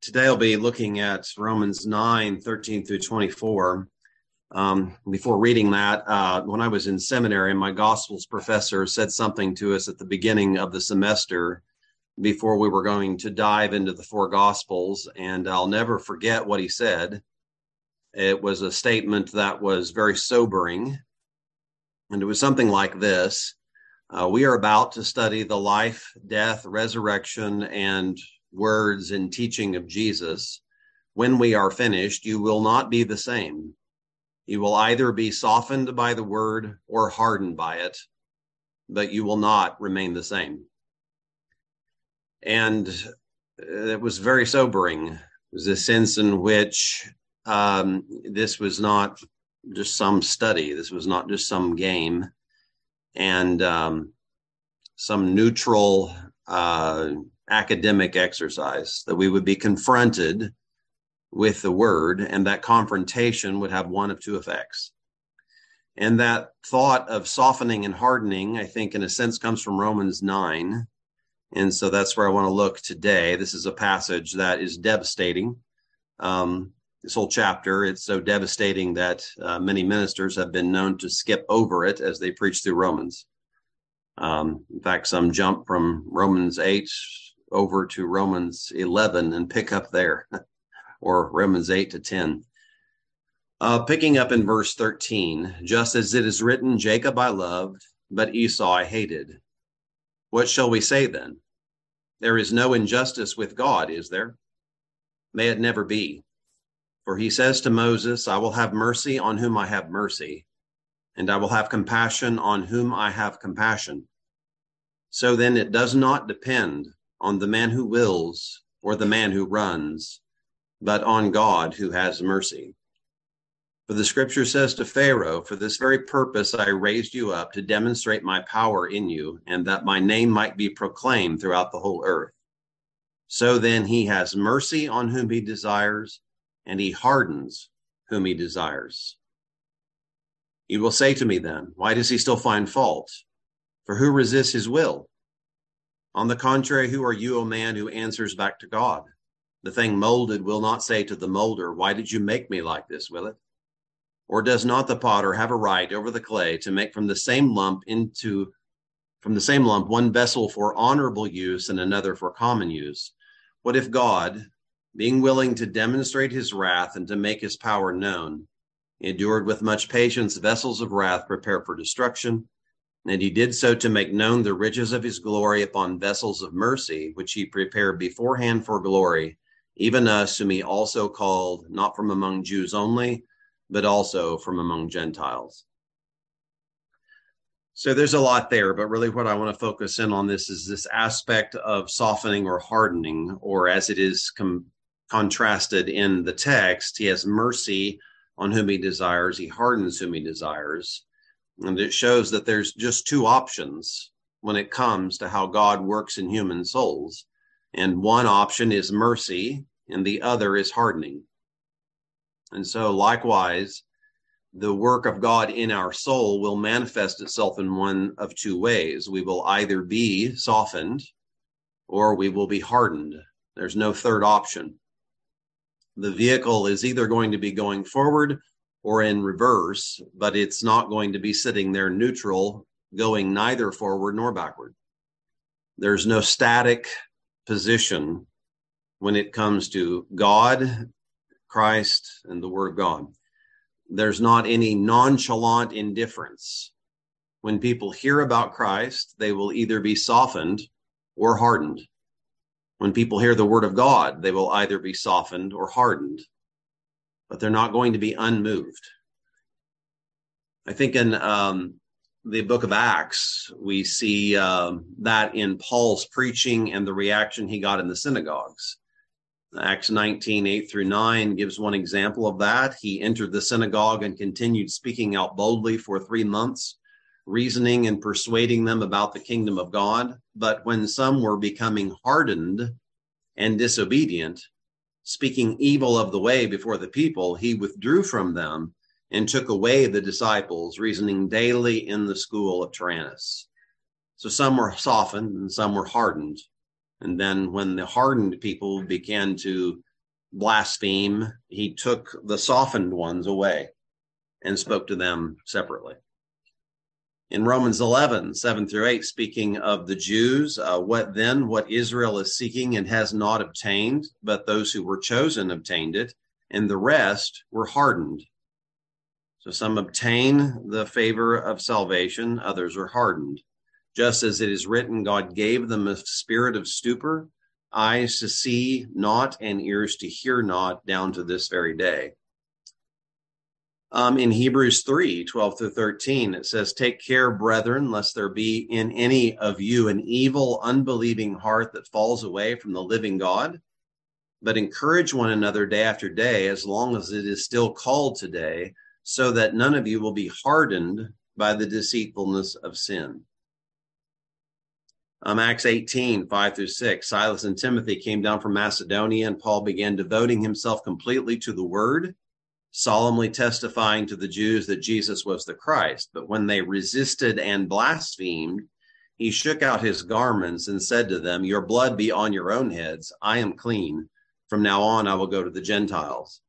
today I'll be looking at Romans 9 13 through 24. Um, before reading that, uh, when I was in seminary, my Gospels professor said something to us at the beginning of the semester before we were going to dive into the four Gospels, and I'll never forget what he said. It was a statement that was very sobering, and it was something like this uh, We are about to study the life, death, resurrection, and words and teaching of Jesus. When we are finished, you will not be the same. You will either be softened by the word or hardened by it, but you will not remain the same. And it was very sobering. It was a sense in which um, this was not just some study, this was not just some game and um, some neutral uh, academic exercise, that we would be confronted with the word, and that confrontation would have one of two effects. And that thought of softening and hardening, I think, in a sense, comes from Romans 9. And so that's where I want to look today. This is a passage that is devastating. Um, this whole chapter, it's so devastating that uh, many ministers have been known to skip over it as they preach through Romans. Um, in fact, some jump from Romans 8 over to Romans 11 and pick up there, or Romans 8 to 10. Uh, picking up in verse 13, just as it is written, Jacob I loved, but Esau I hated. What shall we say then? There is no injustice with God, is there? May it never be. For he says to Moses, I will have mercy on whom I have mercy, and I will have compassion on whom I have compassion. So then it does not depend on the man who wills or the man who runs, but on God who has mercy. For the scripture says to Pharaoh, For this very purpose I raised you up to demonstrate my power in you, and that my name might be proclaimed throughout the whole earth. So then he has mercy on whom he desires, and he hardens whom he desires. You will say to me then, Why does he still find fault? For who resists his will? On the contrary, who are you, O man, who answers back to God? The thing molded will not say to the molder, Why did you make me like this, will it? Or does not the potter have a right over the clay to make from the same lump into from the same lump one vessel for honorable use and another for common use? What if God, being willing to demonstrate his wrath and to make his power known, endured with much patience vessels of wrath prepared for destruction? And he did so to make known the riches of his glory upon vessels of mercy, which he prepared beforehand for glory, even us, whom he also called, not from among Jews only, but also from among Gentiles. So there's a lot there, but really what I want to focus in on this is this aspect of softening or hardening, or as it is com- contrasted in the text, he has mercy on whom he desires, he hardens whom he desires. And it shows that there's just two options when it comes to how God works in human souls. And one option is mercy, and the other is hardening. And so, likewise, the work of God in our soul will manifest itself in one of two ways. We will either be softened or we will be hardened. There's no third option. The vehicle is either going to be going forward or in reverse, but it's not going to be sitting there neutral, going neither forward nor backward. There's no static position when it comes to God, Christ, and the Word of God. There's not any nonchalant indifference. When people hear about Christ, they will either be softened or hardened. When people hear the Word of God, they will either be softened or hardened but they're not going to be unmoved. I think in um, the book of Acts, we see um, that in Paul's preaching and the reaction he got in the synagogues. Acts 19, 8 through 9 gives one example of that. He entered the synagogue and continued speaking out boldly for three months, reasoning and persuading them about the kingdom of God. But when some were becoming hardened and disobedient, speaking evil of the way before the people, he withdrew from them and took away the disciples, reasoning daily in the school of Tyrannus. So some were softened and some were hardened. And then when the hardened people began to blaspheme, he took the softened ones away and spoke to them separately. In Romans 11, 7 through 8, speaking of the Jews, uh, what then, what Israel is seeking and has not obtained, but those who were chosen obtained it, and the rest were hardened. So some obtain the favor of salvation, others are hardened. Just as it is written, God gave them a spirit of stupor, eyes to see not, and ears to hear not, down to this very day. Um, in Hebrews 3 12 through 13, it says, Take care, brethren, lest there be in any of you an evil, unbelieving heart that falls away from the living God. But encourage one another day after day, as long as it is still called today, so that none of you will be hardened by the deceitfulness of sin. Um, Acts 18, 5 through 6. Silas and Timothy came down from Macedonia, and Paul began devoting himself completely to the word solemnly testifying to the Jews that Jesus was the Christ. But when they resisted and blasphemed, he shook out his garments and said to them, Your blood be on your own heads. I am clean. From now on, I will go to the Gentiles.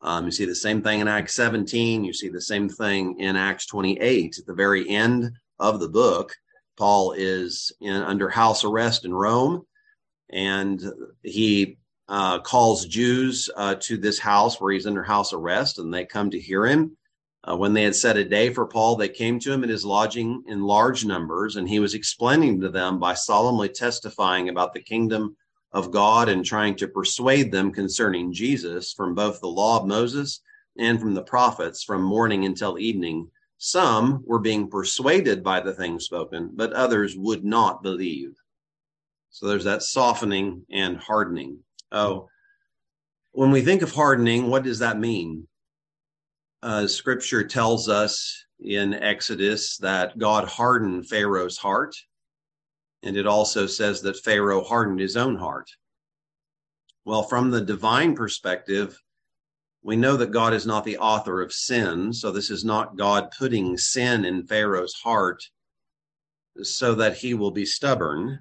Um, you see the same thing in Acts 17. You see the same thing in Acts 28. At the very end of the book, Paul is in, under house arrest in Rome, and he uh, calls Jews uh, to this house where he's under house arrest, and they come to hear him. Uh, when they had set a day for Paul, they came to him at his lodging in large numbers, and he was explaining to them by solemnly testifying about the kingdom of God and trying to persuade them concerning Jesus from both the law of Moses and from the prophets from morning until evening. Some were being persuaded by the things spoken, but others would not believe. So there's that softening and hardening. Oh, when we think of hardening, what does that mean? Uh, scripture tells us in Exodus that God hardened Pharaoh's heart, and it also says that Pharaoh hardened his own heart. Well, from the divine perspective, we know that God is not the author of sin. So this is not God putting sin in Pharaoh's heart so that he will be stubborn.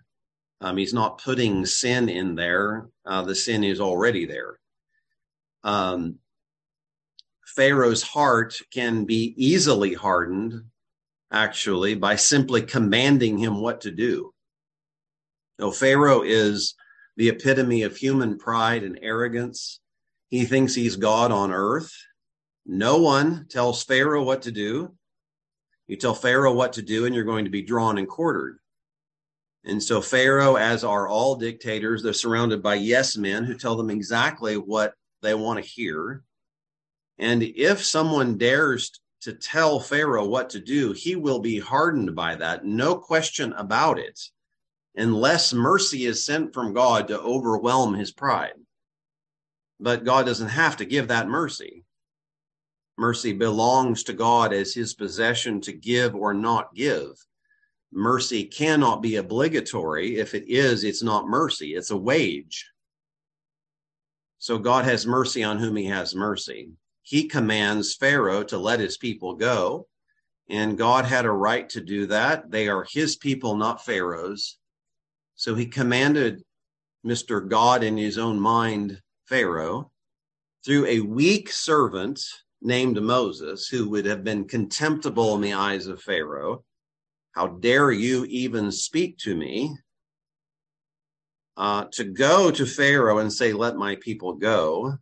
Um, he's not putting sin in there. Uh, the sin is already there. Um, Pharaoh's heart can be easily hardened, actually, by simply commanding him what to do. So Pharaoh is the epitome of human pride and arrogance. He thinks he's God on earth. No one tells Pharaoh what to do. You tell Pharaoh what to do, and you're going to be drawn and quartered. And so Pharaoh, as are all dictators, they're surrounded by yes men who tell them exactly what they want to hear. And if someone dares to tell Pharaoh what to do, he will be hardened by that, no question about it, unless mercy is sent from God to overwhelm his pride. But God doesn't have to give that mercy. Mercy belongs to God as his possession to give or not give mercy cannot be obligatory. If it is, it's not mercy, it's a wage. So God has mercy on whom he has mercy. He commands Pharaoh to let his people go, and God had a right to do that. They are his people, not Pharaoh's. So he commanded Mr. God in his own mind, Pharaoh, through a weak servant named Moses, who would have been contemptible in the eyes of Pharaoh how dare you even speak to me? Uh, to go to Pharaoh and say, Let my people go.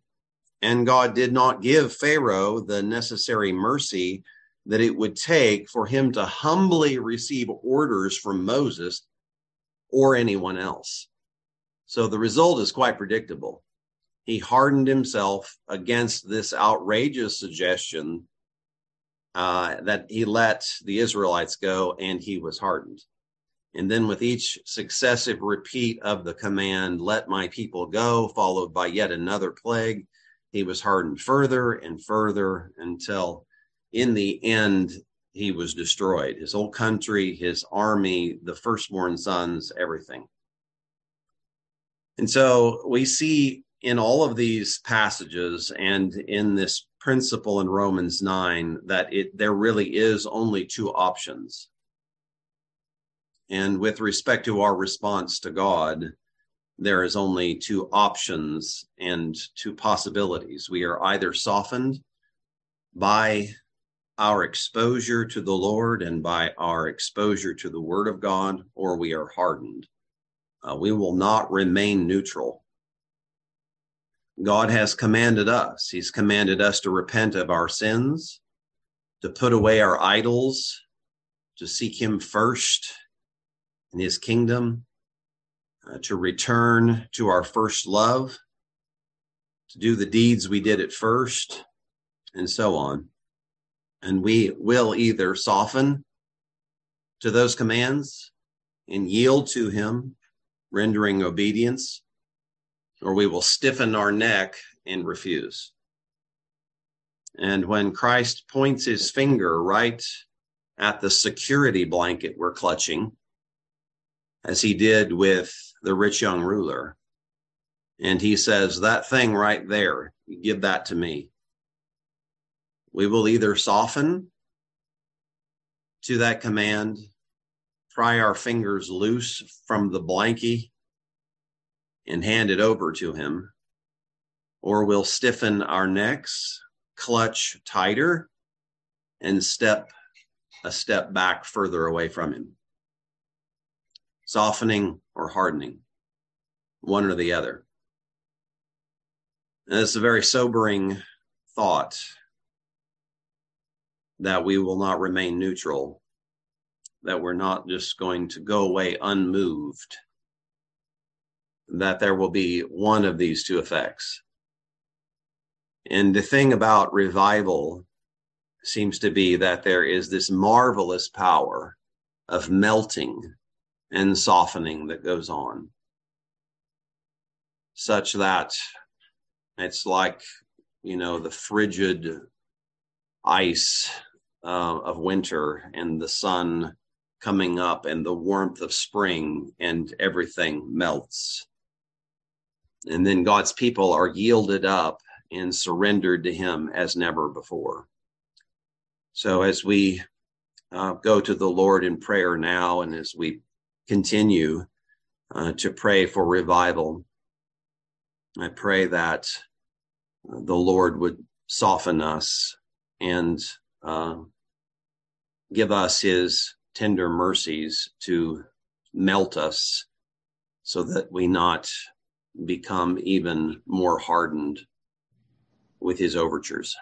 And God did not give Pharaoh the necessary mercy that it would take for him to humbly receive orders from Moses or anyone else. So the result is quite predictable. He hardened himself against this outrageous suggestion uh, that he let the Israelites go and he was hardened. And then with each successive repeat of the command, let my people go, followed by yet another plague, he was hardened further and further until in the end he was destroyed. His whole country, his army, the firstborn sons, everything. And so we see in all of these passages and in this principle in Romans 9 that it there really is only two options. And with respect to our response to God, there is only two options and two possibilities. We are either softened by our exposure to the Lord and by our exposure to the Word of God, or we are hardened. Uh, we will not remain neutral. God has commanded us. He's commanded us to repent of our sins, to put away our idols, to seek Him first in His kingdom, uh, to return to our first love, to do the deeds we did at first, and so on. And we will either soften to those commands and yield to Him, rendering obedience, or we will stiffen our neck and refuse. And when Christ points his finger right at the security blanket we're clutching, as he did with the rich young ruler. And he says, That thing right there, give that to me. We will either soften to that command, pry our fingers loose from the blankie, and hand it over to him, or we'll stiffen our necks, clutch tighter, and step a step back further away from him. Softening or hardening, one or the other. And it's a very sobering thought that we will not remain neutral, that we're not just going to go away unmoved, that there will be one of these two effects. And the thing about revival seems to be that there is this marvelous power of melting and softening that goes on, such that it's like, you know, the frigid ice uh, of winter and the sun coming up and the warmth of spring and everything melts. And then God's people are yielded up and surrendered to Him as never before. So as we uh, go to the Lord in prayer now, and as we continue uh, to pray for revival. I pray that uh, the Lord would soften us and uh, give us his tender mercies to melt us so that we not become even more hardened with his overtures.